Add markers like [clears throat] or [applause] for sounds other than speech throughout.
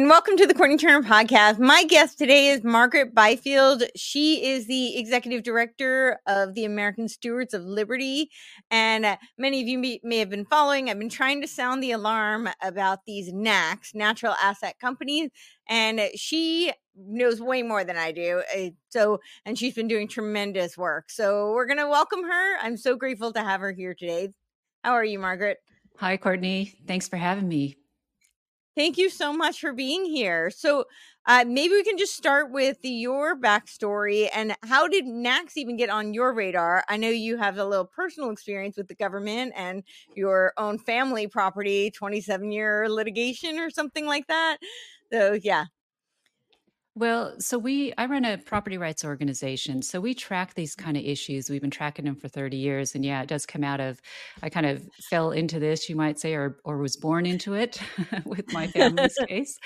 And welcome to the Courtenay Turner podcast. My guest today is Margaret Byfield. She is the executive director of the American Stewards of Liberty. And uh, many of you may, may, have been following. I've been trying to sound the alarm about these NACs, natural asset companies. And she knows way more than I do. Uh, so, and she's been doing tremendous work. So, we're going to welcome her. I'm so grateful to have her here today. How are you, Margaret? Hi, Courtenay. Thanks for having me. Thank you so much for being here. So, uh, maybe we can just start with your backstory and how did NACs even get on your radar? I know you have a little personal experience with the government and your own family property, 27 year litigation or something like that. So, yeah, well, so we I run a property rights organization. So we track these kind of issues. We've been tracking them for 30 years and yeah, it does come out of I kind of fell into this, you might say or or was born into it [laughs] with my family's [laughs] case.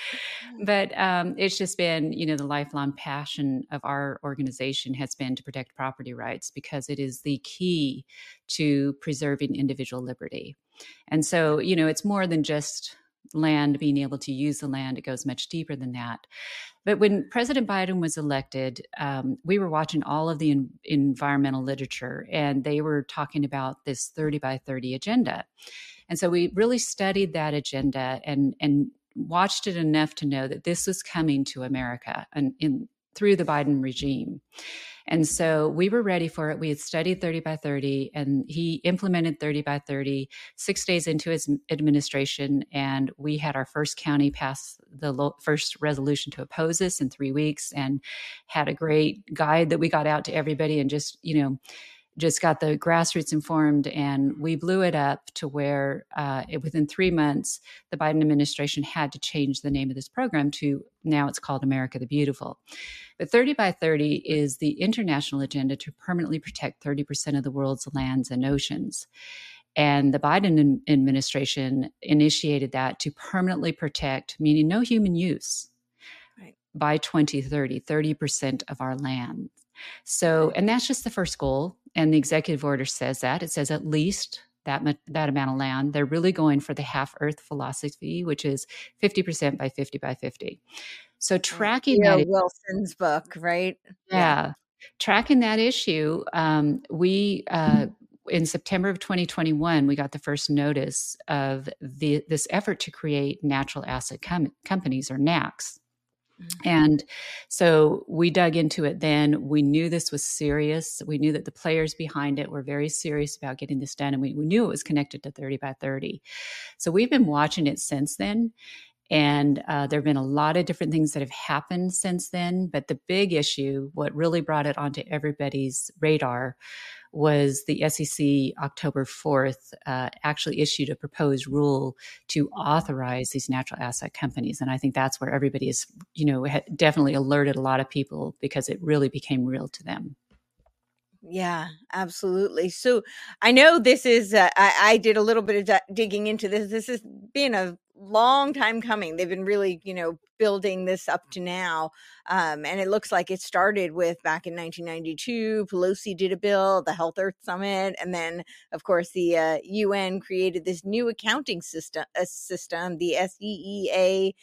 But um, it's just been, you know, the lifelong passion of our organization has been to protect property rights because it is the key to preserving individual liberty. And so, you know, it's more than just land, being able to use the land. It goes much deeper than that. But when President Biden was elected, um, we were watching all of the in, environmental literature, and they were talking about this 30 by 30 agenda. And so we really studied that agenda and, and watched it enough to know that this was coming to America and in, through the Biden regime. And so we were ready for it. We had studied 30 by 30, and he implemented 30 by 30 six days into his administration. And we had our first county pass the lo- first resolution to oppose this in three weeks and had a great guide that we got out to everybody and just, you know, just got the grassroots informed and we blew it up to where uh, it, within three months the biden administration had to change the name of this program to now it's called america the beautiful but 30 by 30 is the international agenda to permanently protect 30% of the world's lands and oceans and the biden administration initiated that to permanently protect meaning no human use right. by 2030 30% of our land so, and that's just the first goal. And the executive order says that it says at least that that amount of land. They're really going for the half Earth philosophy, which is fifty percent by fifty by fifty. So tracking yeah, that Wilson's book, right? Yeah, yeah. tracking that issue. Um, we uh, in September of 2021, we got the first notice of the this effort to create natural asset com- companies or NACs. Mm-hmm. And so we dug into it then. We knew this was serious. We knew that the players behind it were very serious about getting this done. And we, we knew it was connected to 30 by 30. So we've been watching it since then. And uh, there have been a lot of different things that have happened since then. But the big issue, what really brought it onto everybody's radar, was the SEC October 4th uh, actually issued a proposed rule to authorize these natural asset companies. And I think that's where everybody is, you know, definitely alerted a lot of people because it really became real to them. Yeah, absolutely. So I know this is, uh, I, I, did a little bit of digging into this. This has been a long time coming. They've been really, you know, building this up to now. Um, and it looks like it started with back in 1992. Pelosi did a bill, the Health Earth Summit. And then, of course, the uh, UN created this new accounting system, a system the SEEA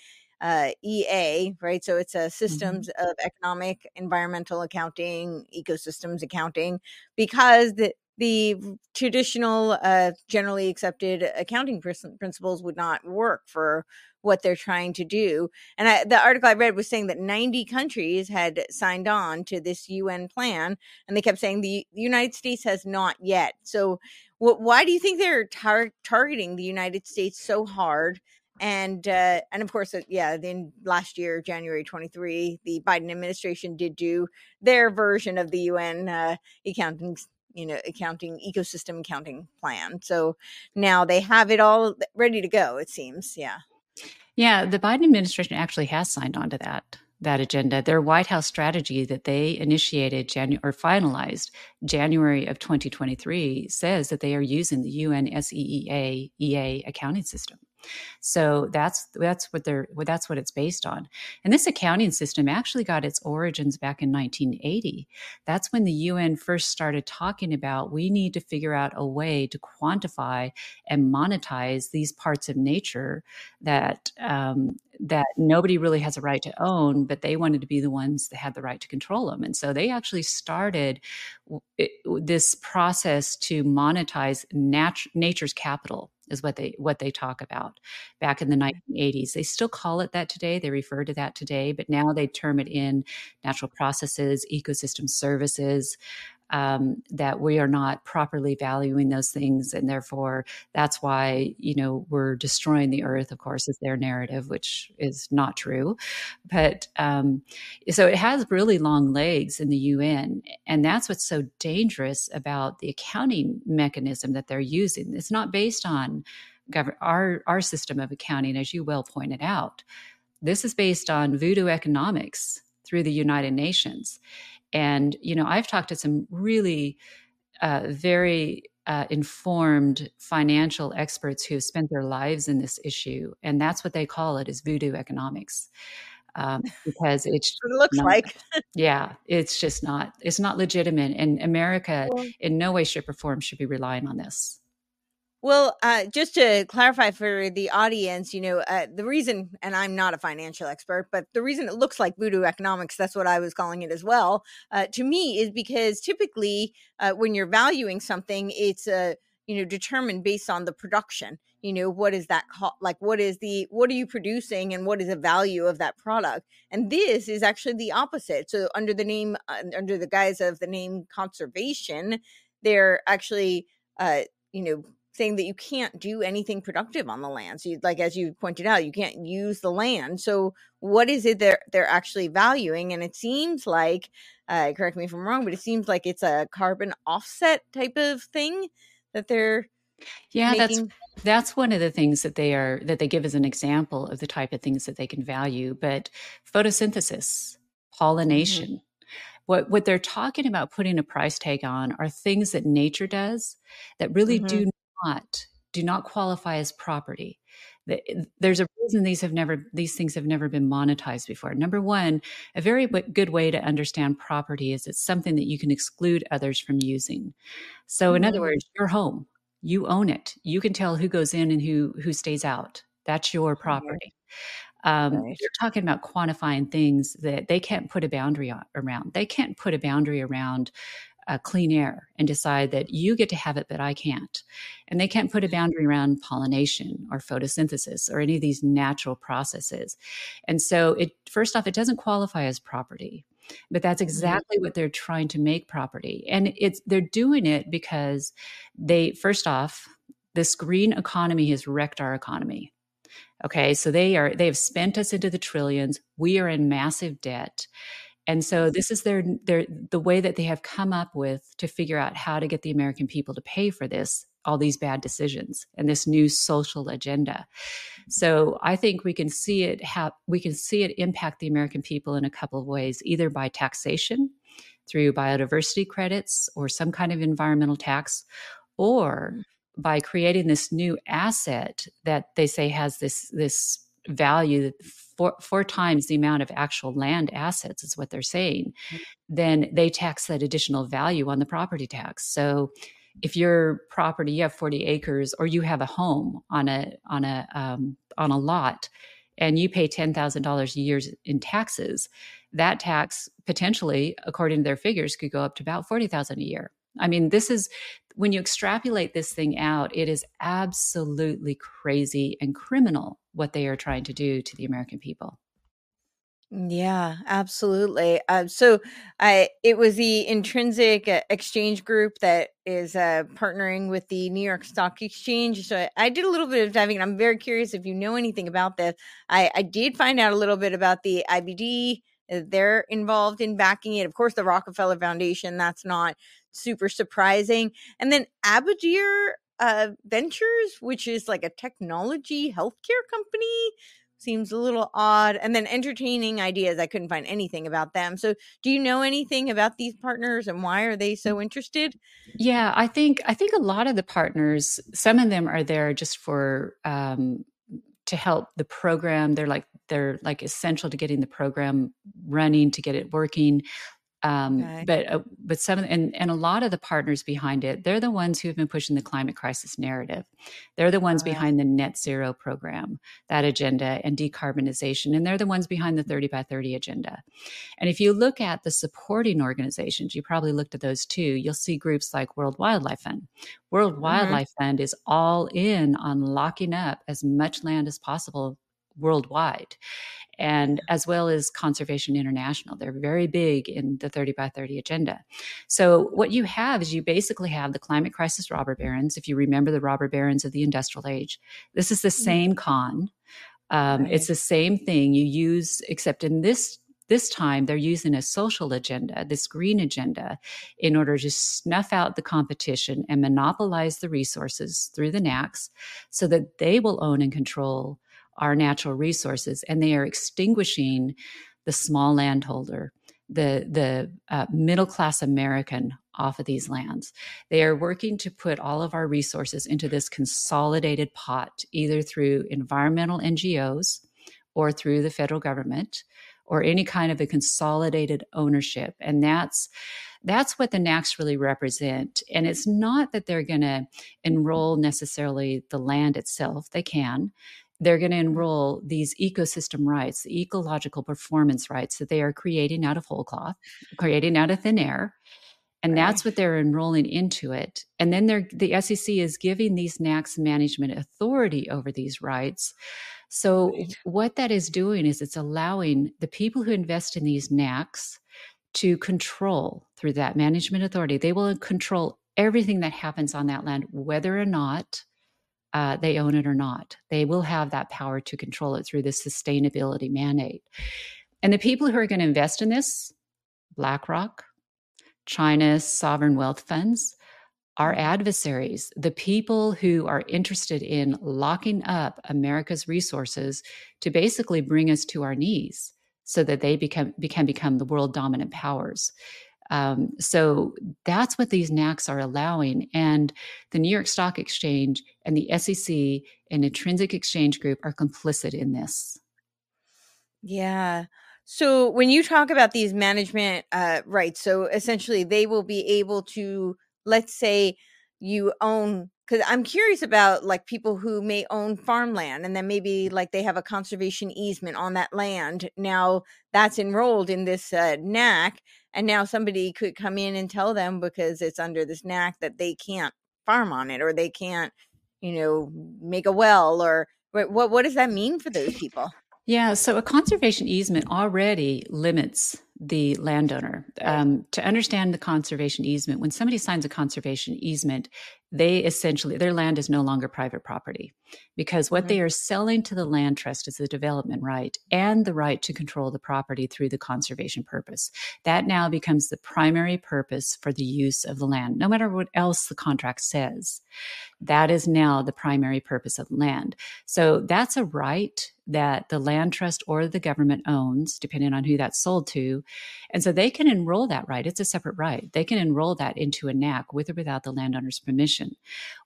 uh, EA, right? So it's a systems mm-hmm. of economic, environmental accounting, ecosystems accounting, because the, the traditional, uh, generally accepted accounting principles would not work for what they're trying to do. And I, the article I read was saying that 90 countries had signed on to this UN plan, and they kept saying the, the United States has not yet. So, wh- why do you think they're tar- targeting the United States so hard? And uh, and of course, uh, yeah. Then last year, January twenty three, the Biden administration did do their version of the UN uh, accounting, you know, accounting ecosystem accounting plan. So now they have it all ready to go. It seems, yeah. Yeah, the Biden administration actually has signed on to that that agenda. Their White House strategy that they initiated January or finalized January of 2023 says that they are using the UN SEEA EA accounting system. So that's that's what they're that's what it's based on. And this accounting system actually got its origins back in 1980. That's when the UN first started talking about we need to figure out a way to quantify and monetize these parts of nature that um, that nobody really has a right to own, but they wanted to be the ones that had the right to control them. And so they actually started this process to monetize nat- nature's capital is what they what they talk about. Back in the 1980s they still call it that today they refer to that today but now they term it in natural processes ecosystem services um, that we are not properly valuing those things and therefore that's why you know we're destroying the earth of course is their narrative which is not true. But um, so it has really long legs in the un and that's what's so dangerous about the accounting mechanism that they're using. It's not based on gov- our our system of accounting as you well pointed out. This is based on voodoo economics through the united nations and, you know, I've talked to some really uh, very uh, informed financial experts who have spent their lives in this issue. And that's what they call it is voodoo economics. Um, [laughs] because it's it looks not, like [laughs] yeah it's just not it's not legitimate and america in no way shape or form should be relying on this well, uh, just to clarify for the audience, you know, uh, the reason, and I'm not a financial expert, but the reason it looks like voodoo economics, that's what I was calling it as well, uh, to me is because typically uh, when you're valuing something, it's, uh, you know, determined based on the production. You know, what is that co- like? What is the, what are you producing and what is the value of that product? And this is actually the opposite. So, under the name, uh, under the guise of the name conservation, they're actually, uh, you know, saying that you can't do anything productive on the land. So, you, like as you pointed out, you can't use the land. So, what is it they're they're actually valuing? And it seems like, uh, correct me if I'm wrong, but it seems like it's a carbon offset type of thing that they're. Yeah, making. that's that's one of the things that they are that they give as an example of the type of things that they can value. But photosynthesis, mm-hmm. pollination. Mm-hmm. What, what they're talking about putting a price tag on are things that nature does that really mm-hmm. do not do not qualify as property. There's a reason these have never these things have never been monetized before. Number one a very good way to understand property is it's something that you can exclude others from using. So in other mm. words your home you own it. You can tell who goes in and who who stays out. That's your property. Um, right. You're talking about quantifying things that they can't put a boundary on, around. They can't put a boundary around uh, clean air and decide that you get to have it, but I can't. And they can't put a boundary around pollination or photosynthesis or any of these natural processes. And so, it first off, it doesn't qualify as property, but that's mm-hmm. exactly what they're trying to make property. And it's they're doing it because they first off, this green economy has wrecked our economy. Okay, so they are they have spent us into the trillions. We are in massive debt. And so this is their their the way that they have come up with to figure out how to get the American people to pay for this all these bad decisions and this new social agenda. So I think we can see it have we can see it impact the American people in a couple of ways, either by taxation through biodiversity credits or some kind of environmental tax, or mm. by creating this new asset that they say has this this value four, four times the amount of actual land assets is what they're saying mm-hmm. then they tax that additional value on the property tax. So if your property you have 40 acres or you have a home on a on a um, on a lot and you pay $10,000 a year in taxes that tax potentially according to their figures could go up to about 40,000 a year. I mean, this is when you extrapolate this thing out, it is absolutely crazy and criminal what they are trying to do to the American people. Yeah, absolutely. Uh, so, I it was the Intrinsic uh, Exchange Group that is uh, partnering with the New York Stock Exchange. So, I, I did a little bit of diving. I'm very curious if you know anything about this. I, I did find out a little bit about the IBD. Uh, they're involved in backing it. Of course, the Rockefeller Foundation. That's not super surprising. And then Abadir uh, Ventures, which is like a technology healthcare company, seems a little odd. And then entertaining ideas, I couldn't find anything about them. So, do you know anything about these partners and why are they so interested? Yeah, I think I think a lot of the partners, some of them are there just for um, to help the program. They're like they're like essential to getting the program running to get it working. Um, okay. But uh, but some and and a lot of the partners behind it, they're the ones who have been pushing the climate crisis narrative. They're the ones behind the net zero program, that agenda, and decarbonization, and they're the ones behind the thirty by thirty agenda. And if you look at the supporting organizations, you probably looked at those too. You'll see groups like World Wildlife Fund. World mm-hmm. Wildlife Fund is all in on locking up as much land as possible worldwide and as well as Conservation International. They're very big in the 30 by 30 agenda. So, what you have is you basically have the climate crisis robber barons. If you remember the robber barons of the industrial age, this is the mm-hmm. same con. Um, right. It's the same thing you use, except in this this time they're using a social agenda, this green agenda, in order to snuff out the competition and monopolize the resources through the NACs so that they will own and control our natural resources and they are extinguishing the small landholder the the uh, middle class american off of these lands. They are working to put all of our resources into this consolidated pot either through environmental ngos or through the federal government or any kind of a consolidated ownership. And that's that's what the NACs really represent. And it's not that they're going to enroll necessarily the land itself, they can they're going to enroll these ecosystem rights, the ecological performance rights that they are creating out of whole cloth, creating out of thin air. And that's what they're enrolling into it. And then they're, the SEC is giving these NACs management authority over these rights. So, right. what that is doing is it's allowing the people who invest in these NACs to control through that management authority. They will control everything that happens on that land, whether or not uh, they own it or not. They will have that power to control it through the sustainability mandate. And the people who are going to invest in this, BlackRock, China's sovereign wealth funds, our mm-hmm. adversaries, the people who are interested in locking up America's resources to basically bring us to our knees so that they become, can become the world dominant powers. Um, so that's what these NACs are allowing. And the New York Stock Exchange and the SEC and Intrinsic Exchange Group are complicit in this. Yeah. So when you talk about these management uh, rights, so essentially they will be able to, let's say, you own because i'm curious about like people who may own farmland and then maybe like they have a conservation easement on that land now that's enrolled in this uh, nac and now somebody could come in and tell them because it's under this nac that they can't farm on it or they can't you know make a well or what what does that mean for those people yeah, so a conservation easement already limits the landowner. Um, to understand the conservation easement, when somebody signs a conservation easement, they essentially, their land is no longer private property because what mm-hmm. they are selling to the land trust is the development right and the right to control the property through the conservation purpose. That now becomes the primary purpose for the use of the land, no matter what else the contract says. That is now the primary purpose of land. So that's a right that the land trust or the government owns, depending on who that's sold to. And so they can enroll that right. It's a separate right. They can enroll that into a NAC with or without the landowner's permission.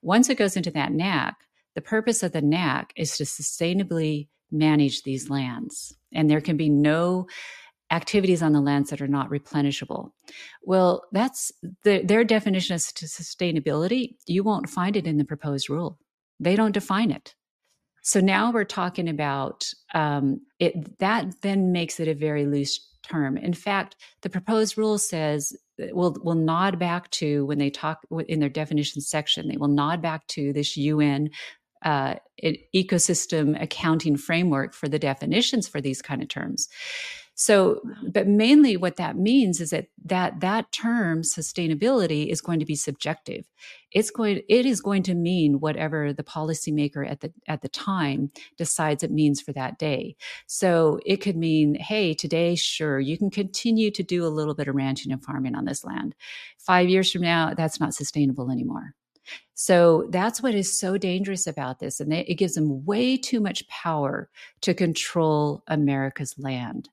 Once it goes into that NAC, the purpose of the NAC is to sustainably manage these lands. And there can be no activities on the lands that are not replenishable. Well, that's the, their definition of sustainability. You won't find it in the proposed rule. They don't define it. So now we're talking about um, it. That then makes it a very loose term. In fact, the proposed rule says will will nod back to when they talk in their definition section. They will nod back to this UN uh, ecosystem accounting framework for the definitions for these kind of terms. So, but mainly what that means is that that that term sustainability is going to be subjective. It's going it is going to mean whatever the policymaker at the at the time decides it means for that day. So it could mean, hey, today, sure, you can continue to do a little bit of ranching and farming on this land. Five years from now, that's not sustainable anymore. So that's what is so dangerous about this. And they, it gives them way too much power to control America's land.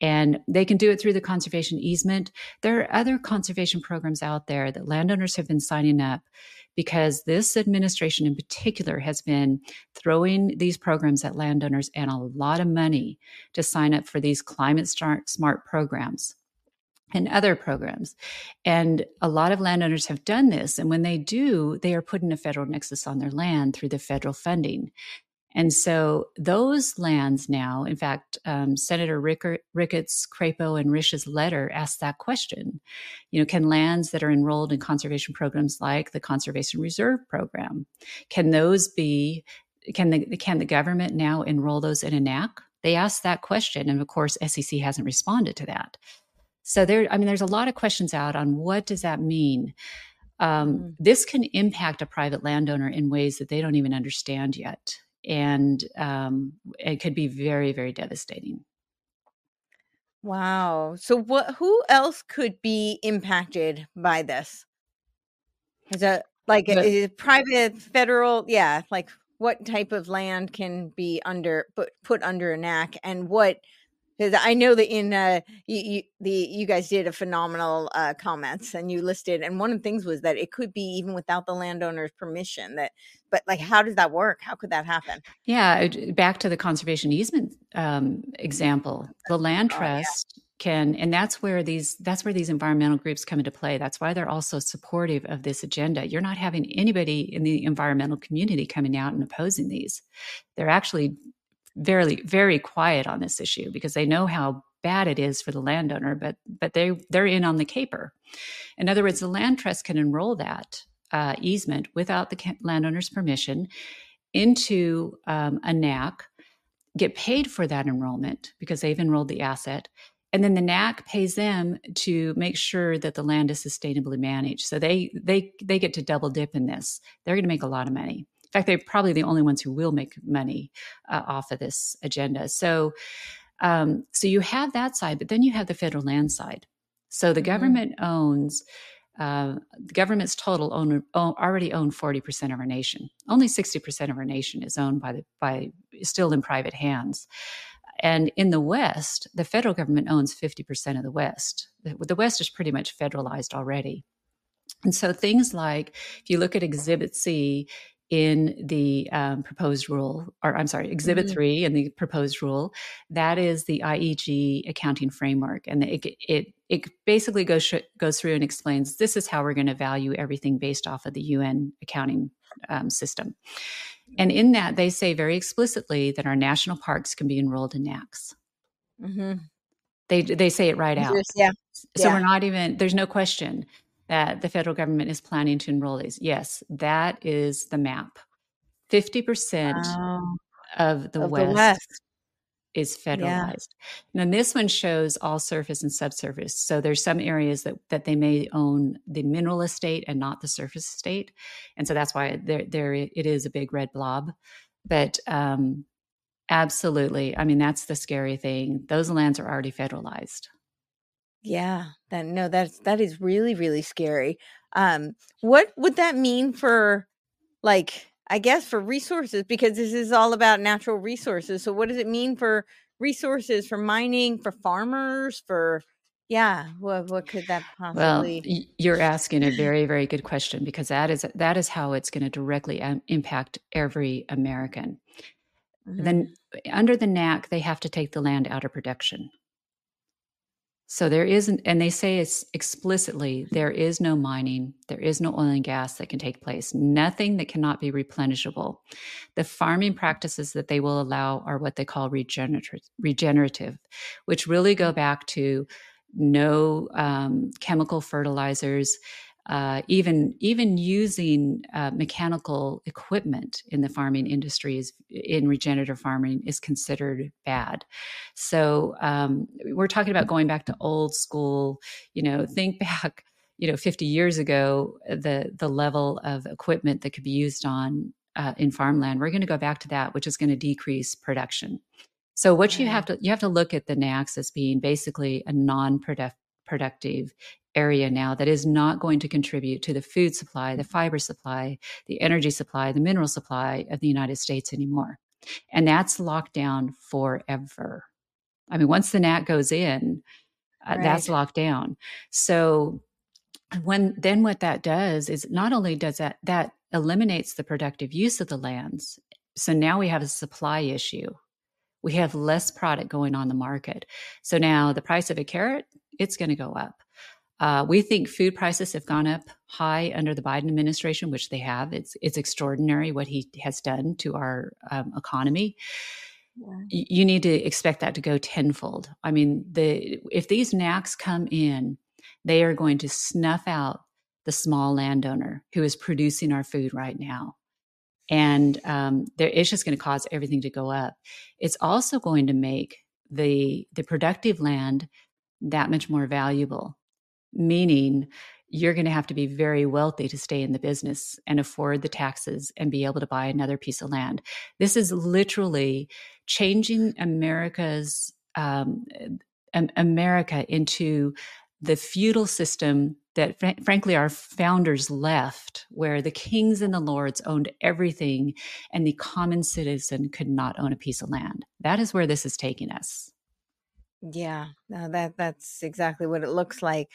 And they can do it through the conservation easement. There are other conservation programs out there that landowners have been signing up because this administration in particular has been throwing these programs at landowners and a lot of money to sign up for these climate smart programs and other programs. And a lot of landowners have done this. And when they do, they are putting a federal nexus on their land through the federal funding. And so those lands now, in fact, um, Senator Rickert, Ricketts, Crapo, and Risch's letter asked that question. You know, can lands that are enrolled in conservation programs like the Conservation Reserve Program, can those be, can the, can the government now enroll those in a NAC? They asked that question. And of course, SEC hasn't responded to that. So there, I mean, there's a lot of questions out on what does that mean? Um, mm. This can impact a private landowner in ways that they don't even understand yet and um, it could be very very devastating. Wow. So what who else could be impacted by this? Is it like but, is it private federal? Yeah like what type of land can be under put put under a NAC and what because I know that in uh, you, you, the you guys did a phenomenal uh, comments and you listed, and one of the things was that it could be even without the landowner's permission. That, but like, how does that work? How could that happen? Yeah, back to the conservation easement um, example, the land trust. Oh, yeah. Can and that's where these that's where these environmental groups come into play. That's why they're also supportive of this agenda. You're not having anybody in the environmental community coming out and opposing these. They're actually very very quiet on this issue because they know how bad it is for the landowner but but they they're in on the caper in other words the land trust can enroll that uh, easement without the landowner's permission into um, a nac get paid for that enrollment because they've enrolled the asset and then the NAC pays them to make sure that the land is sustainably managed. So they they they get to double dip in this. They're going to make a lot of money. In fact, they're probably the only ones who will make money uh, off of this agenda. So, um, so you have that side, but then you have the federal land side. So the mm-hmm. government owns. Uh, the government's total own, own, already own 40% of our nation. Only 60% of our nation is owned by the by still in private hands. And in the West, the federal government owns 50% of the West. The West is pretty much federalized already. And so things like if you look at Exhibit C, in the um, proposed rule, or I'm sorry, Exhibit mm-hmm. 3 in the proposed rule. That is the IEG accounting framework. And it, it, it basically goes, sh- goes through and explains this is how we're going to value everything based off of the UN accounting um, system. And in that, they say very explicitly that our national parks can be enrolled in NACs. Mm-hmm. They, they say it right out. Yeah. So yeah. we're not even, there's no question that the federal government is planning to enroll these. Yes, that is the map. 50% wow. of, the, of West the West is federalized. Yeah. Now this one shows all surface and subsurface. So there's some areas that that they may own the mineral estate and not the surface estate, and so that's why there there it is a big red blob. But um, absolutely, I mean that's the scary thing. Those lands are already federalized. Yeah, that no, that's that is really, really scary. Um, what would that mean for like I guess for resources because this is all about natural resources. So what does it mean for resources for mining, for farmers, for yeah, what what could that possibly Well, you're asking a [clears throat] very very good question because that is that is how it's going to directly impact every American. Mm-hmm. Then under the NAC, they have to take the land out of production. So there isn't, and they say it's explicitly there is no mining, there is no oil and gas that can take place, nothing that cannot be replenishable. The farming practices that they will allow are what they call regenerative, regenerative which really go back to no um, chemical fertilizers, uh, even even using uh, mechanical equipment in the farming industries in regenerative farming is considered bad. So um, we're talking about going back to old school. You know, think back. You know, 50 years ago, the the level of equipment that could be used on uh, in farmland, we're going to go back to that, which is going to decrease production. So what you have to you have to look at the NACs as being basically a non-productive area now that is not going to contribute to the food supply, the fiber supply, the energy supply, the mineral supply of the United States anymore. And that's locked down forever. I mean, once the NAC goes in, uh, right. that's locked down. So when then what that does is not only does that that eliminates the productive use of the lands. So now we have a supply issue. We have less product going on the market. So now the price of a carrot, it's going to go up. Uh, we think food prices have gone up high under the Biden administration, which they have. It's it's extraordinary what he has done to our um, economy. Yeah. You need to expect that to go tenfold. I mean, the if these NACs come in, they are going to snuff out the small landowner who is producing our food right now. And um, there, it's just going to cause everything to go up. It's also going to make the the productive land that much more valuable meaning you're going to have to be very wealthy to stay in the business and afford the taxes and be able to buy another piece of land. This is literally changing America's um, America into the feudal system that fr- frankly our founders left where the kings and the lords owned everything and the common citizen could not own a piece of land that is where this is taking us yeah, no, that that's exactly what it looks like.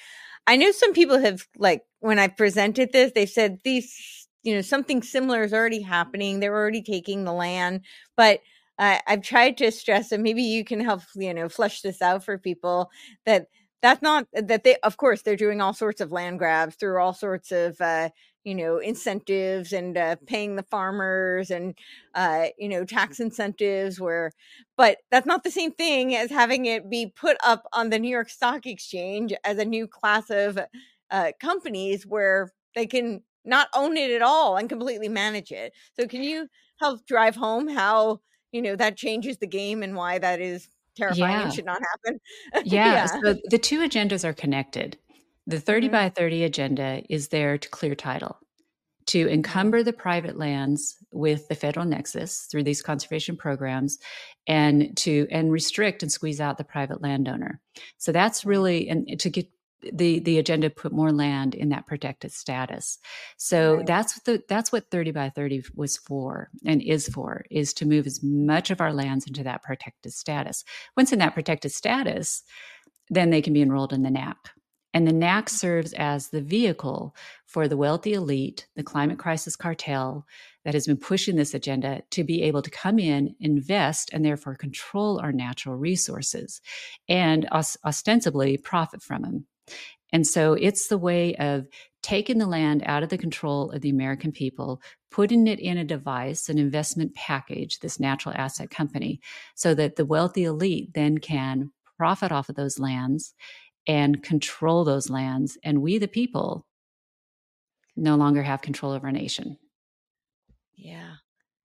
I know some people have like when I presented this, they've said these, you know, something similar is already happening. They're already taking the land, but I've tried to stress, and maybe you can help, you know, flush this out for people that that's not that they of course they're doing all sorts of land grabs through all sorts of uh, you know incentives and uh, paying the farmers and uh, you know tax incentives where but that's not the same thing as having it be put up on the new york stock exchange as a new class of uh, companies where they can not own it at all and completely manage it so can you help drive home how you know that changes the game and why that is terrifying yeah. and should not happen [laughs] yeah, yeah. so the two agendas are connected the 30 mm-hmm. by 30 agenda is there to clear title, to encumber the private lands with the federal nexus through these conservation programs and to and restrict and squeeze out the private landowner. So that's really and to get the the agenda put more land in that protected status. So right. that's the that's what 30 by 30 was for and is for is to move as much of our lands into that protected status. Once in that protected status, then they can be enrolled in the NAC. And the NAC serves as the vehicle for the wealthy elite, the climate crisis cartel that has been pushing this agenda to be able to come in, invest, and therefore control our natural resources and ostensibly profit from them. And so it's the way of taking the land out of the control of the American people, putting it in a device, an investment package, this natural asset company, so that the wealthy elite then can profit off of those lands and control those lands. And we, the people, no longer have control over a nation. Yeah.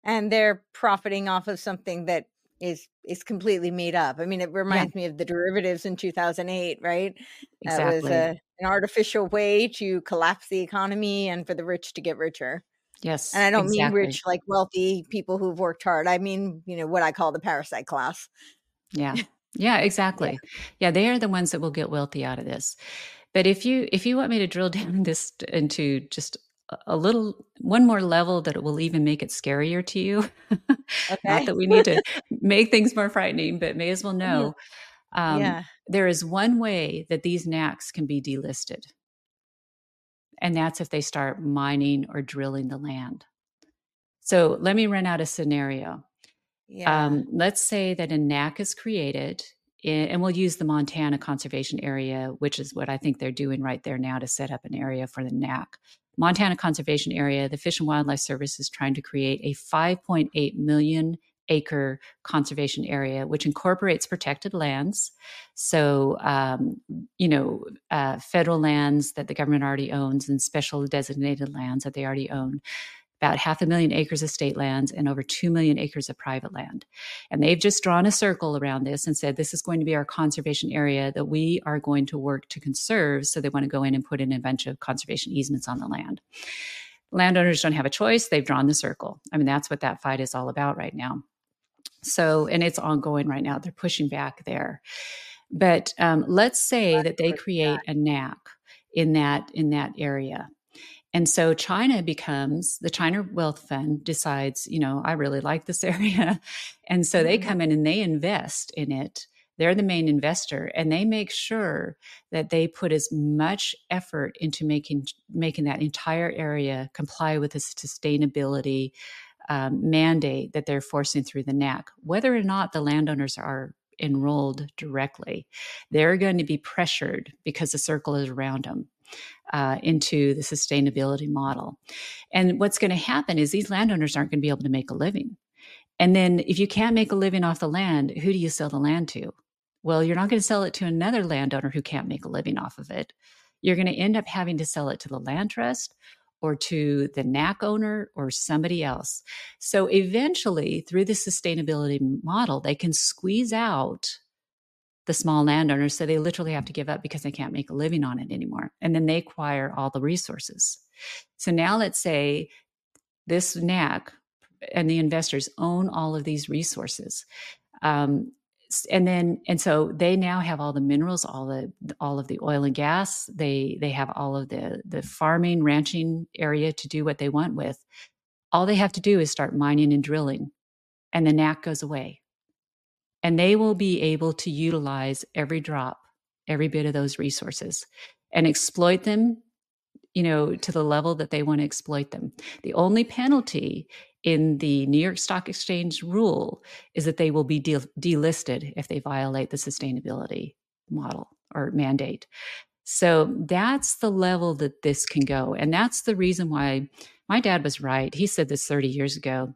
And they're profiting off of something that is is completely made up. I mean, it reminds yeah. me of the derivatives in 2008, right? Exactly. That was a, an artificial way to collapse the economy and for the rich to get richer. Yes. And I don't exactly. mean rich like wealthy people who've worked hard. I mean, you know, what I call the parasite class. Yeah. Yeah, exactly. Yeah. yeah, they are the ones that will get wealthy out of this. But if you if you want me to drill [laughs] down this into just a little one more level that it will even make it scarier to you. [laughs] Okay. Not that we need to [laughs] make things more frightening, but may as well know. Yeah. Um, yeah. There is one way that these NACs can be delisted, and that's if they start mining or drilling the land. So let me run out a scenario. Yeah. Um, let's say that a NAC is created, in, and we'll use the Montana Conservation Area, which is what I think they're doing right there now to set up an area for the NAC. Montana Conservation Area, the Fish and Wildlife Service is trying to create a 5.8 million acre conservation area, which incorporates protected lands. So, um, you know, uh, federal lands that the government already owns and special designated lands that they already own about half a million acres of state lands and over 2 million acres of private land. And they've just drawn a circle around this and said this is going to be our conservation area that we are going to work to conserve. So they want to go in and put in a bunch of conservation easements on the land. Landowners don't have a choice, they've drawn the circle. I mean, that's what that fight is all about right now. So, and it's ongoing right now. They're pushing back there. But um, let's say that they create a NAC in that in that area and so China becomes the China Wealth Fund decides, you know, I really like this [laughs] area. And so they mm-hmm. come in and they invest in it they're the main investor and they make sure that they put as much effort into making making that entire area comply with the sustainability um, mandate that they're forcing through the NAC, whether or not the landowners are enrolled directly. They're going to be pressured because the circle is around them. Uh, into the sustainability model. And what's going to happen is these landowners aren't going to be able to make a living. And then if you can't make a living off the land, who do you sell the land to? Well, you're not going to sell it to another landowner who can't make a living off of it. You're going to end up having to sell it to the land trust or to the NAC owner or somebody else. So eventually, through the sustainability model, they can squeeze out the small landowners. So they literally have to give up because they can't make a living on it anymore. And then they acquire all the resources. So now let's say this NAC and the investors own all of these resources. Um, and then and so they now have all the minerals all the all of the oil and gas they they have all of the the farming ranching area to do what they want with all they have to do is start mining and drilling and the NAC goes away and they will be able to utilize every drop every bit of those resources and exploit them you know to the level that they want to exploit them the only penalty in the New York Stock Exchange rule is that they will be de- delisted if they violate the sustainability model or mandate. So that's the level that this can go. And that's the reason why my dad was right. He said this 30 years ago.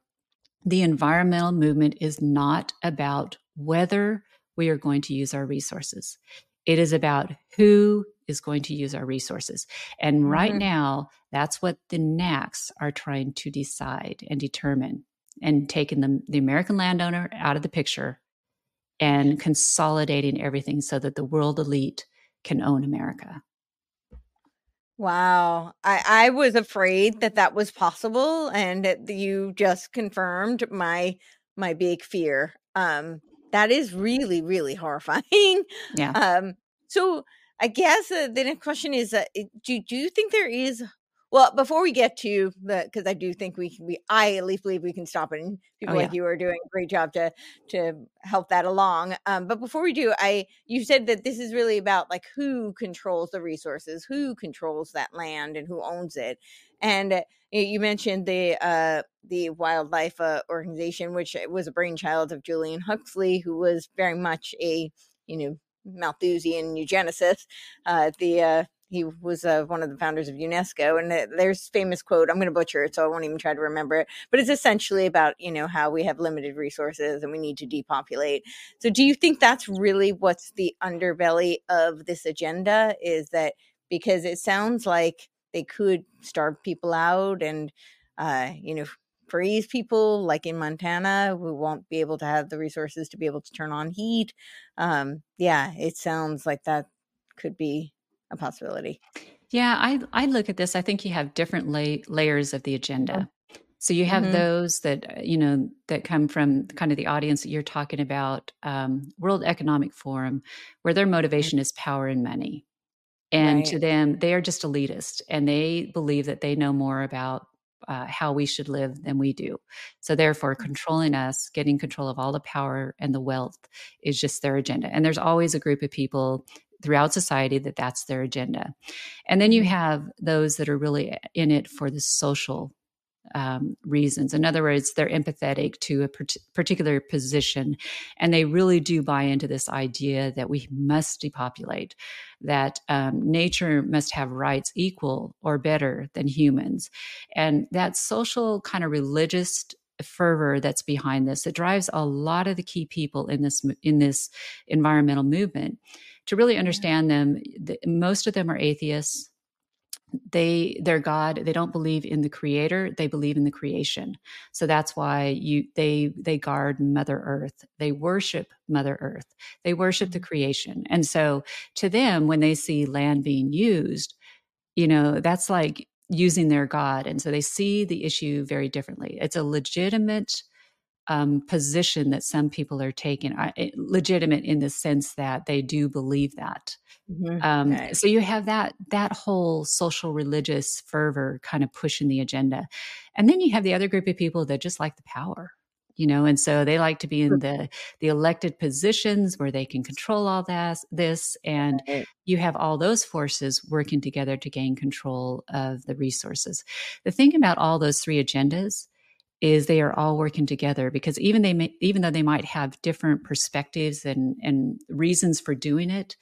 The environmental movement is not about whether we are going to use our resources. It is about who is going to use our resources. And right mm-hmm. now, that's what the NACs are trying to decide and determine and taking the, the American landowner out of the picture and consolidating everything so that the world elite can own America. Wow. I, I was afraid that that was possible and that you just confirmed my my big fear. Um that is really really horrifying. [laughs] Yeah. Um so I guess uh, the next question is: uh, Do do you think there is? Well, before we get to the, because I do think we we I at least believe we can stop it, and people oh, yeah. like you are doing a great job to to help that along. Um, but before we do, I you said that this is really about like who controls the resources, who controls that land, and who owns it. And uh, you mentioned the uh, the wildlife uh, organization, which was a brainchild of Julian Huxley, who was very much a you know Malthusian eugenicist. Uh, the uh, he was uh, one of the founders of UNESCO, and there's famous quote. I'm going to butcher it, so I won't even try to remember it. But it's essentially about you know how we have limited resources and we need to depopulate. So, do you think that's really what's the underbelly of this agenda? Is that because it sounds like they could starve people out and uh, you know freeze people like in Montana who won't be able to have the resources to be able to turn on heat. Um, yeah, it sounds like that could be a possibility. Yeah, I I look at this. I think you have different la- layers of the agenda. So you have mm-hmm. those that uh, you know that come from kind of the audience that you're talking about, um, World Economic Forum, where their mm-hmm. motivation mm-hmm. is power and money, and right. to them they are just elitist, and they believe that they know more about uh, how we should live than we do. So, therefore, mm. controlling us, getting control of all the power and the wealth is just their agenda. And there's always a group of people throughout society that that's their agenda. And then you mm-hmm. have those that are really in it for the social um, reasons. In other words, they're empathetic to a particular position, and they really do buy into this idea that we must depopulate, that um, nature must have rights equal or better than humans. And that social kind of religious fervor that's behind this that drives a lot of the key people in this in this environmental movement to really understand them the, most of them are atheists. They their god. They don't believe in the creator. They believe in the creation. So that's why you they they guard mother earth. They worship mother earth. They worship the mm-hmm. creation. And so to them when they see land being used you know that's like using their god. And so they see the issue very differently. It's a legitimate um, position that some people are taking uh, legitimate in the sense that they do believe that mm-hmm. um, okay. so you have that that whole social religious fervor kind of pushing the agenda and then you have the other group of people that just like the power you know and so they like to be in the the elected positions where they can control all that this and right. you have all those forces working together to gain control of the resources the thing about all those three agendas is they are all working together because even they may, even though they might have different perspectives and and reasons for doing it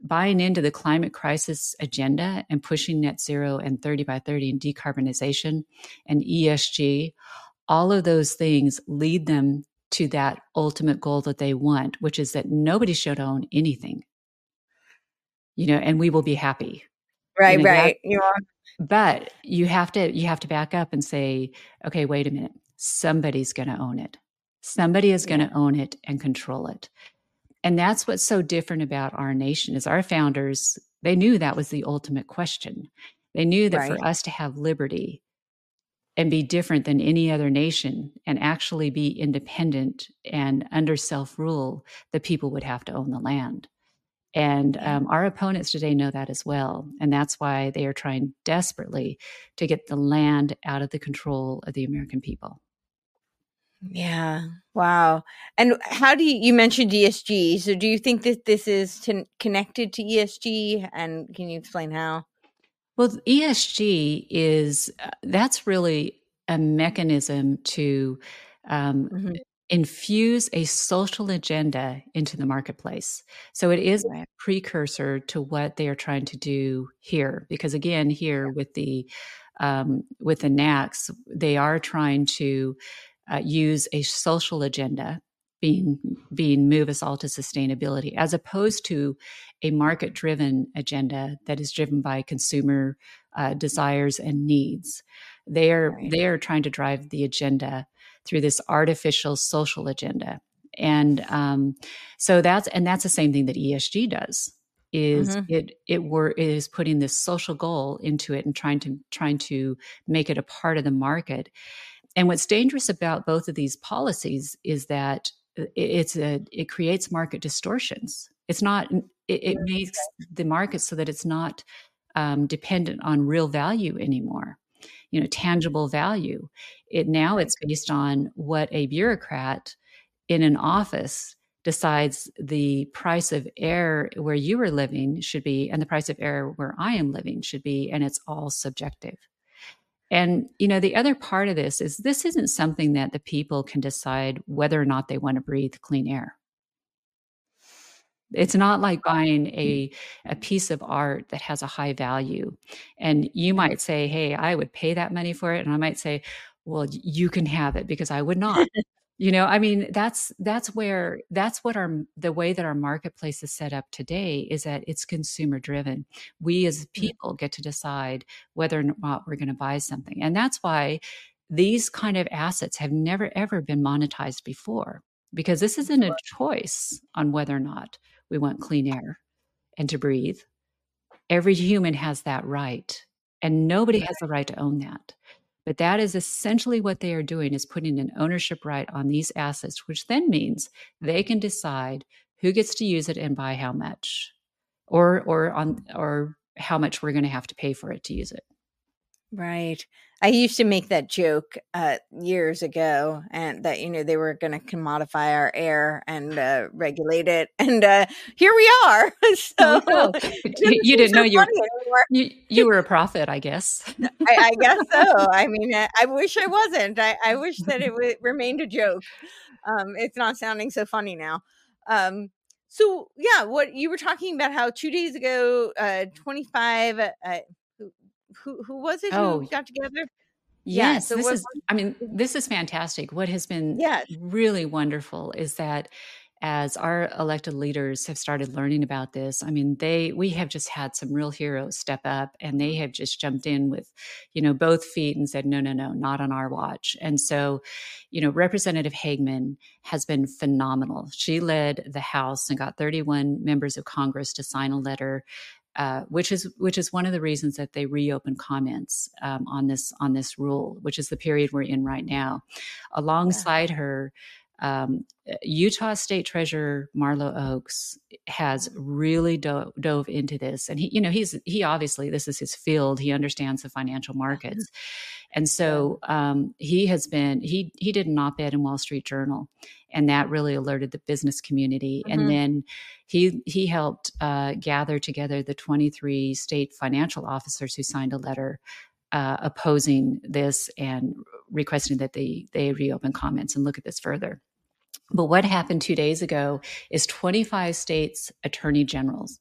buying into the climate crisis agenda and pushing net zero and 30 by 30 and decarbonization and ESG all of those things lead them to that ultimate goal that they want, which is that nobody should own anything. You know, and we will be happy. Right, you know, right. You are. But you have to you have to back up and say, okay, wait a minute. Somebody's going to own it. Somebody is going to own it and control it. And that's what's so different about our nation is our founders, they knew that was the ultimate question. They knew that right. for us to have liberty, and be different than any other nation and actually be independent and under self rule, the people would have to own the land. And um, our opponents today know that as well. And that's why they are trying desperately to get the land out of the control of the American people. Yeah. Wow. And how do you, you mentioned ESG. So do you think that this is to, connected to ESG? And can you explain how? Well, ESG is uh, that's really a mechanism to um, mm-hmm. Infuse a social agenda into the marketplace. So it is a precursor to what they are trying to do here. Because again, here with the um, with the NACs, they are trying to uh, use a social agenda being being move us all to sustainability as opposed to a market driven agenda that is driven by consumer uh, desires and needs they are right. they are trying to drive the agenda through this artificial social agenda. And um, so that's and that's the same thing that ESG does is mm-hmm. it it were is putting this social goal into it and trying to trying to make it a part of the market. And what's dangerous about both of these policies is that it's a it creates market distortions. It's not it, it makes the market so that it's not um, dependent on real value anymore you know tangible value. It now it's based on what a bureaucrat in an office decides the price of air where you are living should be and the price of air where i am living should be and it's all subjective. And, you know, the other part of this is this isn't something that the people can decide whether or not they want to breathe clean air. It's not like buying a, a piece of art that has a high value. And you might say, hey, I would pay that money for it. And I might say, well, you can have it because I would not. [laughs] you know i mean that's that's where that's what our the way that our marketplace is set up today is that it's consumer driven we as mm-hmm. people get to decide whether or not we're going to buy something and that's why these kind of assets have never ever been monetized before because this isn't a choice on whether or not we want clean air and to breathe every human has that right and nobody has the right to own that but that is essentially what they are doing is putting an ownership right on these assets, which then means they can decide who gets to use it and by how much or or on or how much we're going to have to pay for it to use it. Right. I used to make that joke uh, years ago, and that you know they were going to commodify our air and uh, regulate it, [laughs] and uh, here we are. [laughs] so oh, [laughs] you, you didn't know you were you, you, were a prophet, I guess. I, I, guess so. I mean, I, I wish I wasn't. I, I wish that it w- remained a joke. Um, it's not sounding so funny now. Um, so yeah, what you were talking about how two days ago, uh, twenty five uh, who who was it oh. who got together? Yes, yeah, so this what, is. I mean, this is fantastic. What has been yes. really wonderful is that as our elected leaders have started learning about this i mean they we have just had some real heroes step up and they have just jumped in with you know both feet and said no no no not on our watch and so you know representative Hageman has been phenomenal she led the house and got 31 members of congress to sign a letter uh, which is which is one of the reasons that they reopened comments um, on this on this rule, which is the period we're in right now. Alongside yeah. her, um, Utah State Treasurer Marlo Oaks has really do- dove into this, and he, you know, he's he obviously this is his field. He understands the financial markets, [laughs] And so um, he has been he he did an op-ed in Wall Street Journal, and that really alerted the business community. Mm-hmm. And then he he helped uh, gather together the 23 state financial officers who signed a letter uh, opposing this and requesting that they they reopen comments and look at this further. But what happened two days ago is 25 states attorney generals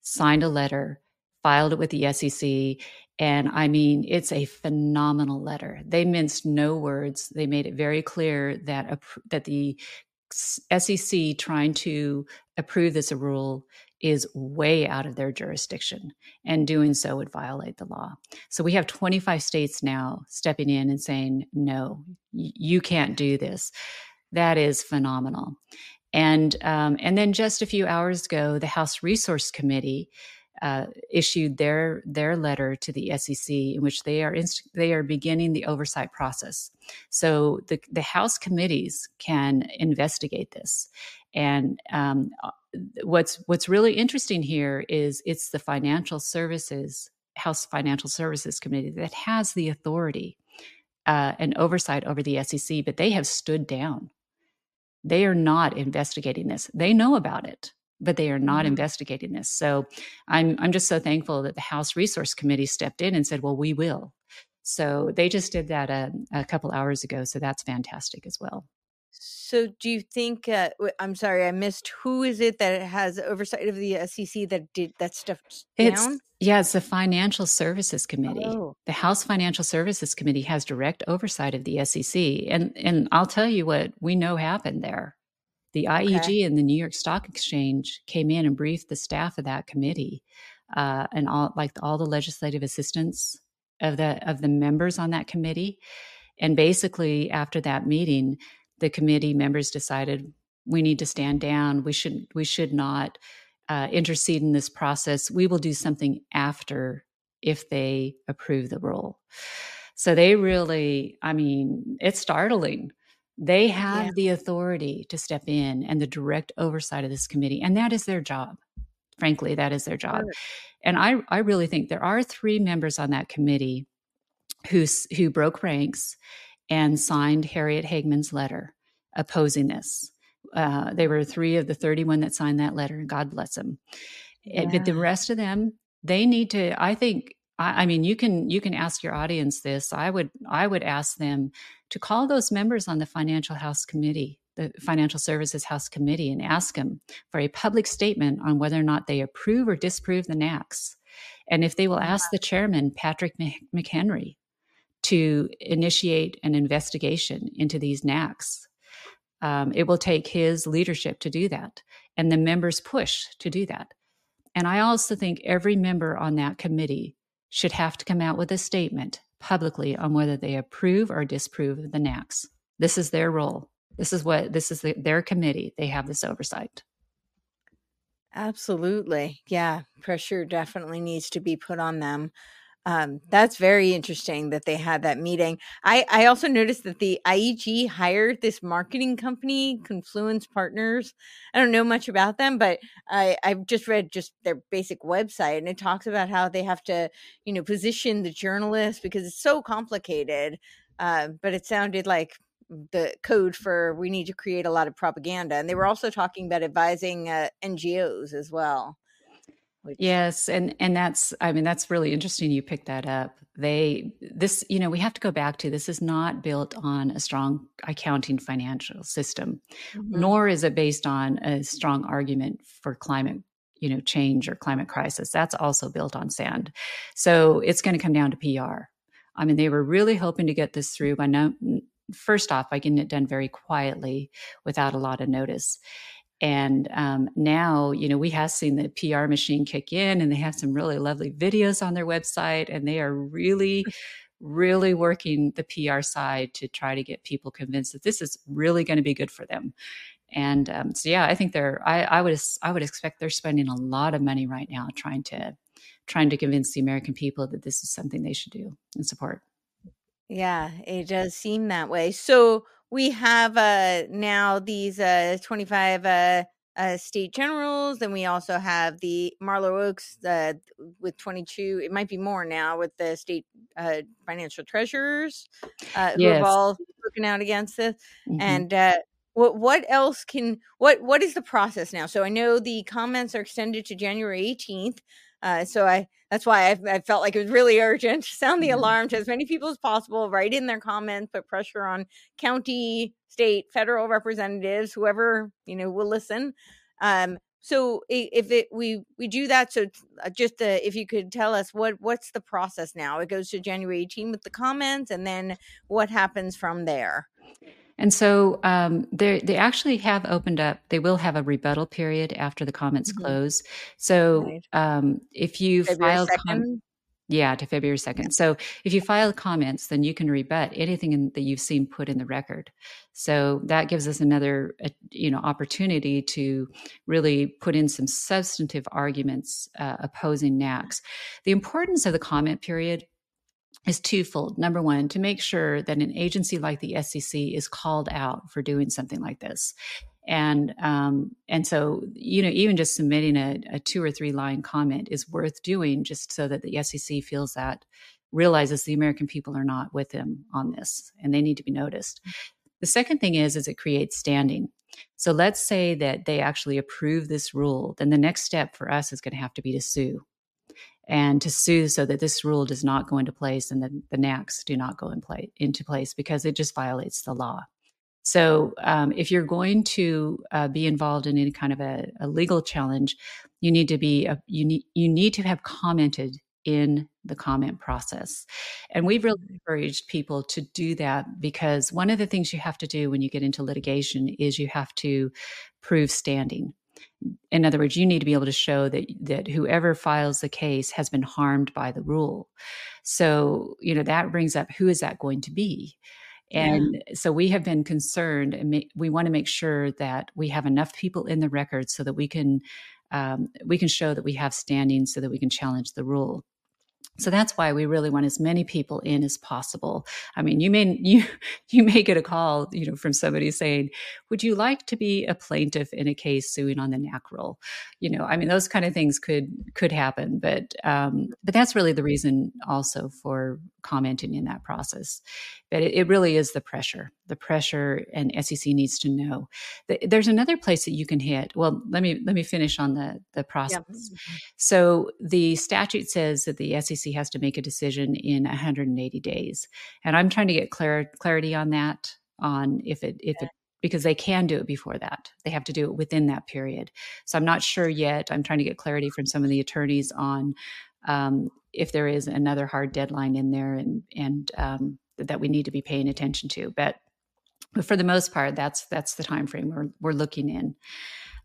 signed a letter, filed it with the SEC, and I mean, it's a phenomenal letter. They minced no words. They made it very clear that that the SEC trying to approve this rule is way out of their jurisdiction, and doing so would violate the law. So we have 25 states now stepping in and saying, "No, you can't do this." That is phenomenal. And um, and then just a few hours ago, the House Resource Committee uh, issued their their letter to the SEC in which they are inst- they are beginning the oversight process. So the the House committees can investigate this, and um, uh, what's what's really interesting here is it's the Financial Services House Financial Services Committee that has the authority uh, and oversight over the SEC, but they have stood down. They are not investigating this. They know about it but they are not mm-hmm. investigating this. So I'm I'm just so thankful that the House Resource Committee stepped in and said, "Well, we will." So they just did that a, a couple hours ago. So that's fantastic as well. So do you think? Uh, I'm sorry, I missed. Who is it that has oversight of the SEC that did that stuff down? It's, yeah, it's the Financial Services Committee. Oh. The House Financial Services Committee has direct oversight of the SEC, and and I'll tell you what we know happened there. The IEG okay. and the New York Stock Exchange came in and briefed the staff of that committee uh, and all like all the legislative assistants of the of the members on that committee. And basically, after that meeting, the committee members decided we need to stand down. We should we should not uh, intercede in this process. We will do something after if they approve the rule. So they really, I mean, it's startling they have yeah. the authority to step in and the direct oversight of this committee, and that is their job. Frankly, that is their job. Sure. And I, I really think there are three members on that committee who who broke ranks and signed Harriet Hageman's letter opposing this. Uh, they were three of the 31 that signed that letter. And God bless them. Yeah. But the rest of them, they need to. I think I, I mean, you can you can ask your audience this. I would I would ask them to call those members on the Financial House Committee, the Financial Services House Committee, and ask them for a public statement on whether or not they approve or disapprove the NACs, and if they will ask the chairman Patrick McHenry to initiate an investigation into these NACs. Um, it will take his leadership to do that, and the members push to do that. And I also think every member on that committee should have to come out with a statement publicly on whether they approve or disapprove of the NACs. This is their role. This is what this is the, their committee. They have this oversight. Absolutely. Yeah, pressure definitely needs to be put on them. Um, that's very interesting that they had that meeting. I, I also noticed that the IEG hired this marketing company, Confluence Partners. I don't know much about them, but I, I've just read just their basic website and it talks about how they have to, you know, position the journalist because it's so complicated. Uh, but it sounded like the code for we need to create a lot of propaganda. And they were also talking about advising uh, NGOs as well. Which... Yes, and and that's I mean that's really interesting you picked that up. They this you know we have to go back to this is not built on a strong accounting financial system, mm-hmm. nor is it based on a strong argument for climate you know change or climate crisis. That's also built on sand. So it's going to come down to PR. I mean they were really hoping to get this through by no first off by getting it done very quietly without a lot of notice and um, now, you know, we have seen the PR machine kick in and they have some really lovely videos on their website and they are really, really working the PR side to try to get people convinced that this is really going to be good for them. And um, so, yeah, I think they're, I, I would, I would expect they're spending a lot of money right now trying to, trying to convince the American people that this is something they should do and support. Yeah, it does seem that way. So, we have uh now these uh 25 uh uh, state generals. Then we also have the Marlo Oaks uh, with 22. It might be more now with the state uh, financial treasurers uh, who have all spoken out against this. Mhm. And uh, what what else can what what is the process now? So I know the comments are extended to January 18th. Uh, so I that's why I, I felt like it was really urgent. Sound the Mhm. alarm to as many people as possible. Write in their comments. Put pressure on county, state, federal representatives, whoever you know will listen. Um, so if it we we do that, so uh, just uh, if you could tell us what what's the process now? It goes to January 18 with the comments, and then what happens from there? And so um, they they actually have opened up. They will have a rebuttal period after the comments Mhm. close. So Right. um, if you February file, com- yeah, to February second. So if you file comments, then you can rebut anything in, that you've seen put in the record. So that gives us another, uh, you know, opportunity to really put in some substantive arguments uh, opposing NACs. The importance of the comment period is twofold. Number one, to make sure that an agency like the SEC is called out for doing something like this. And um, and so you know even just submitting a, a two or three line comment is worth doing just so that the SEC feels that realizes the American people are not with them on this and they need to be noticed. The second thing is is it creates standing. So let's say that they actually approve this rule, then the next step for us is going to have to be to sue and to sue so that this rule does not go into place and the, the NACs do not go in play, into place because it just violates the law. So, um, if you're going to uh, be involved in any kind of a, a legal challenge, you need to be a, you need you need to have commented in the comment process, and we've really encouraged people to do that because one of the things you have to do when you get into litigation is you have to prove standing in other words, you need to be able to show that that whoever files the case has been harmed by the rule. So, you know, that brings up who is that going to be? And so we have been concerned, and ma- we want to make sure that we have enough people in the record so that we can um, we can show that we have standing, so that we can challenge the rule. So that's why we really want as many people in as possible. I mean, you may you [laughs] you may get a call, you know, from somebody saying, "Would you like to be a plaintiff in a case suing on the NAC rule?" You know, I mean, those kind of things could could happen, but um, but that's really the reason also for commenting in that process. But it, it really is the pressure, the pressure, and SEC needs to know. Th- There's another place that you can hit. Well, let me let me finish on the the process. So the statute says that the SEC has to make a decision in 180 days, and I'm trying to get clar- clarity on that. On if it if it because they can do it before that, they have to do it within that period. So I'm not sure yet. I'm trying to get clarity from some of the attorneys on um, if there is another hard deadline in there and and um, that we need to be paying attention to. But but for the most part, that's that's the time frame we're we're looking in.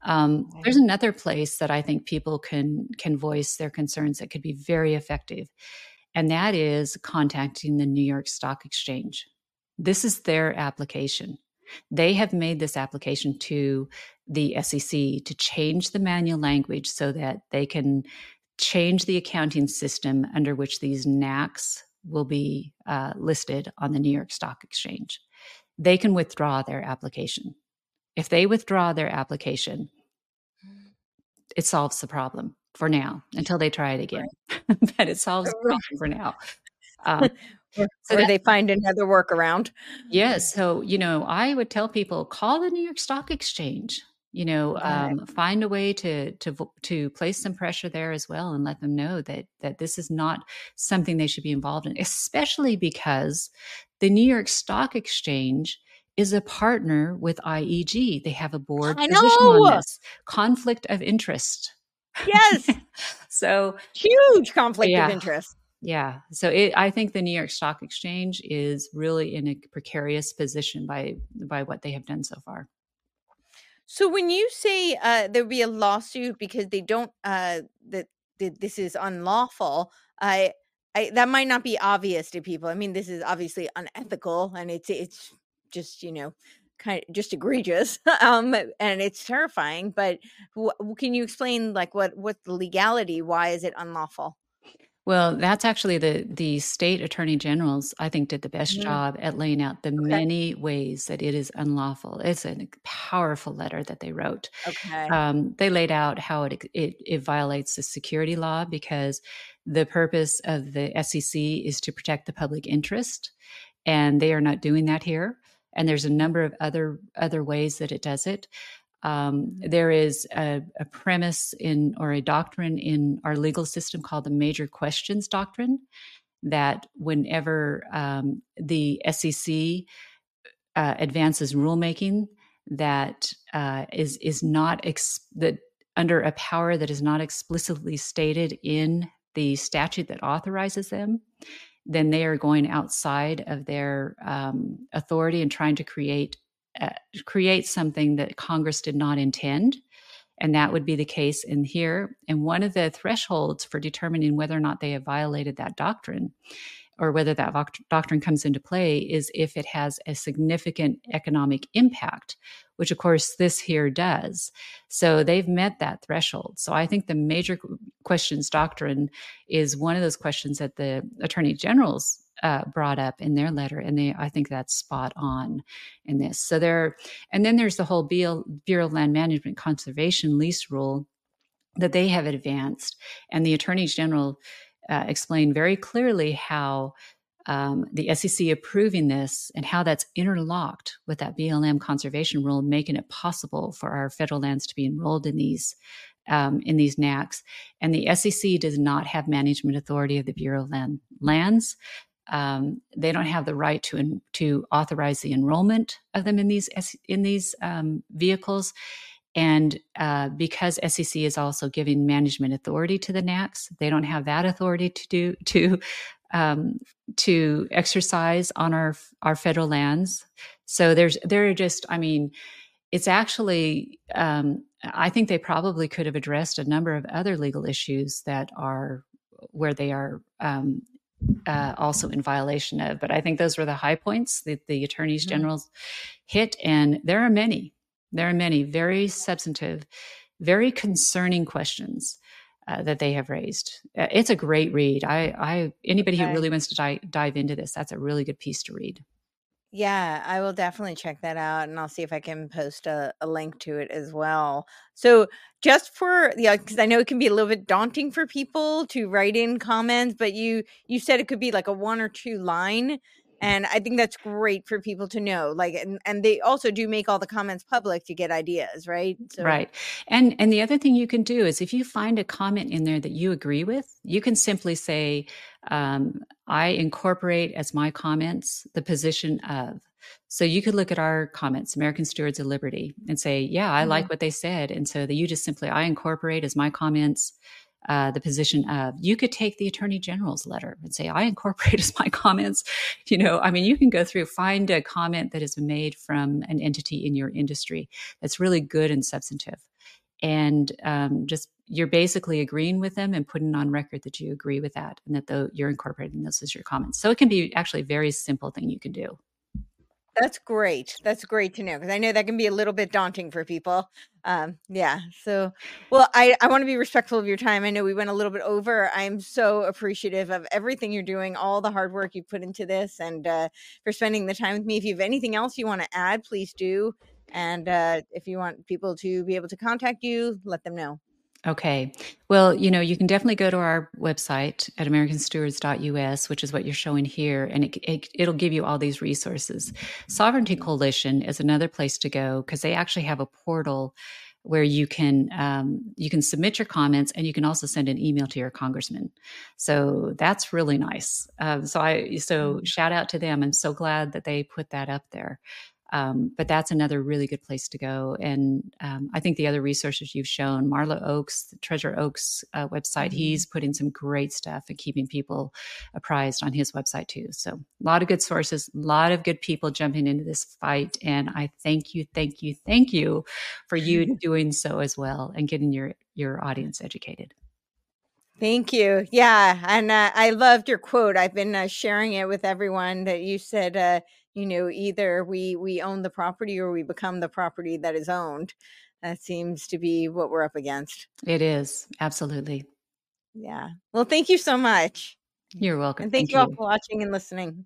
Um, there's another place that I think people can can voice their concerns that could be very effective, and that is contacting the New York Stock Exchange. This is their application. They have made this application to the SEC to change the manual language so that they can change the accounting system under which these NACs will be uh, listed on the New York Stock Exchange. They can withdraw their application. If they withdraw their application, it solves the problem for now until they try it again. [laughs] but it solves the problem for now. [laughs] Um, Or, So that- they find another workaround. Yes. So, you know, I would tell people call the New York Stock Exchange. You know, um, find a way to to to place some pressure there as well, and let them know that that this is not something they should be involved in, especially because the New York Stock Exchange is a partner with IEG. They have a board I position know! on this conflict of interest. Yes, [laughs] So, huge conflict Yeah. of interest. yeah. So it, I think the New York Stock Exchange is really in a precarious position by by what they have done so far. So when you say uh, there would be a lawsuit because they don't uh, that, that this is unlawful, I, I that might not be obvious to people. I mean, this is obviously unethical, and it's it's just you know kind of just egregious, [laughs] um, and it's terrifying. But wh- can you explain like what what's the legality? Why is it unlawful? Well, that's actually the the state attorney generals, I think, did the best Mhm. job at laying out the Okay. many ways that it is unlawful. It's a powerful letter that they wrote. Okay. Um, they laid out how it, it it violates the security law because the purpose of the SEC is to protect the public interest, and they are not doing that here. And there's a number of other other ways that it does it. Um, there is a, a, premise in or a doctrine in our legal system called the major questions doctrine that whenever um, the SEC uh, advances rulemaking that uh, is is not ex- that under a power that is not explicitly stated in the statute that authorizes them, then they are going outside of their um, authority and trying to create uh, create something that Congress did not intend. And that would be the case in here. And one of the thresholds for determining whether or not they have violated that doctrine or whether that doctrine comes into play is if it has a significant economic impact, which of course this here does. So they've met that threshold. So I think the major questions doctrine is one of those questions that the attorney generals uh, brought up in their letter, and they I think that's spot on in this. So there, and then there's the whole Bureau of Land Management Conservation lease rule that they have advanced, and the attorney general uh, explained very clearly how um, the SEC approving this and how that's interlocked with that BLM conservation rule, making it possible for our federal lands to be enrolled in these um, in these NACs. And the SEC does not have management authority of the Bureau of Land lands. Um, they don't have the right to to authorize the enrollment of them in these in these um, vehicles. And uh, because SEC is also giving management authority to the NACs, they don't have that authority to do to um, to exercise on our our federal lands. So there's there are just I mean, it's actually um, I think they probably could have addressed a number of other legal issues that are where they are um, uh, also in violation of. But I think those were the high points that the attorneys mm-hmm. general hit, and there are many. There are many very substantive, very concerning questions uh, that they have raised. Uh, it's a great read. I, I anybody okay. who really wants to di- dive into this, that's a really good piece to read. Yeah, I will definitely check that out and I'll see if I can post a, a link to it as well. So, just for yeah, because I know it can be a little bit daunting for people to write in comments, but you you said it could be like a one or two line and i think that's great for people to know like and, and they also do make all the comments public to get ideas right so. right and and the other thing you can do is if you find a comment in there that you agree with you can simply say um, i incorporate as my comments the position of so you could look at our comments, American Stewards of Liberty, and say, yeah, I mm-hmm. like what they said. And so that you just simply, I incorporate as my comments uh, the position of you could take the attorney general's letter and say i incorporate as my comments. You know i mean you can go through find a comment that is made from an entity in your industry that's really good and substantive. And um, just you're basically agreeing with them and putting on record that you agree with that and that the, you're incorporating this as your comments. So it can be actually a very simple thing you can do that's great. That's great to know because I know that can be a little bit daunting for people. Um, yeah. So, well, I, I want to be respectful of your time. I know we went a little bit over. I'm so appreciative of everything you're doing, all the hard work you put into this, and uh, for spending the time with me. If you have anything else you want to add, please do. And uh, if you want people to be able to contact you, let them know. Okay. Well, you know, you can definitely go to our website at americanstewards.us, which is what you're showing here, and it, it, will give you all these resources. Sovereignty Coalition is another place to go because they actually have a portal where you can um, you can submit your comments and you can also send an email to your congressman. So that's really nice. Um, so I so mm-hmm. shout out to them. I'm so glad that they put that up there. Um, but that's another really good place to go. And um, I think the other resources you've shown, Marlo Oaks, the Treasure Oaks uh, website, mm-hmm. he's putting some great stuff and keeping people apprised on his website too. So a lot of good sources, a lot of good people jumping into this fight. And I thank you, thank you, thank you for you [laughs] doing so as well and getting your your audience educated. Thank you. Yeah, and uh, I loved your quote. I've been uh, sharing it with everyone that you said uh, you know either we we own the property or we become the property that is owned that seems to be what we're up against it is absolutely Yeah. Well, thank you so much. You're welcome. And thank, Thank you all you. for watching and listening.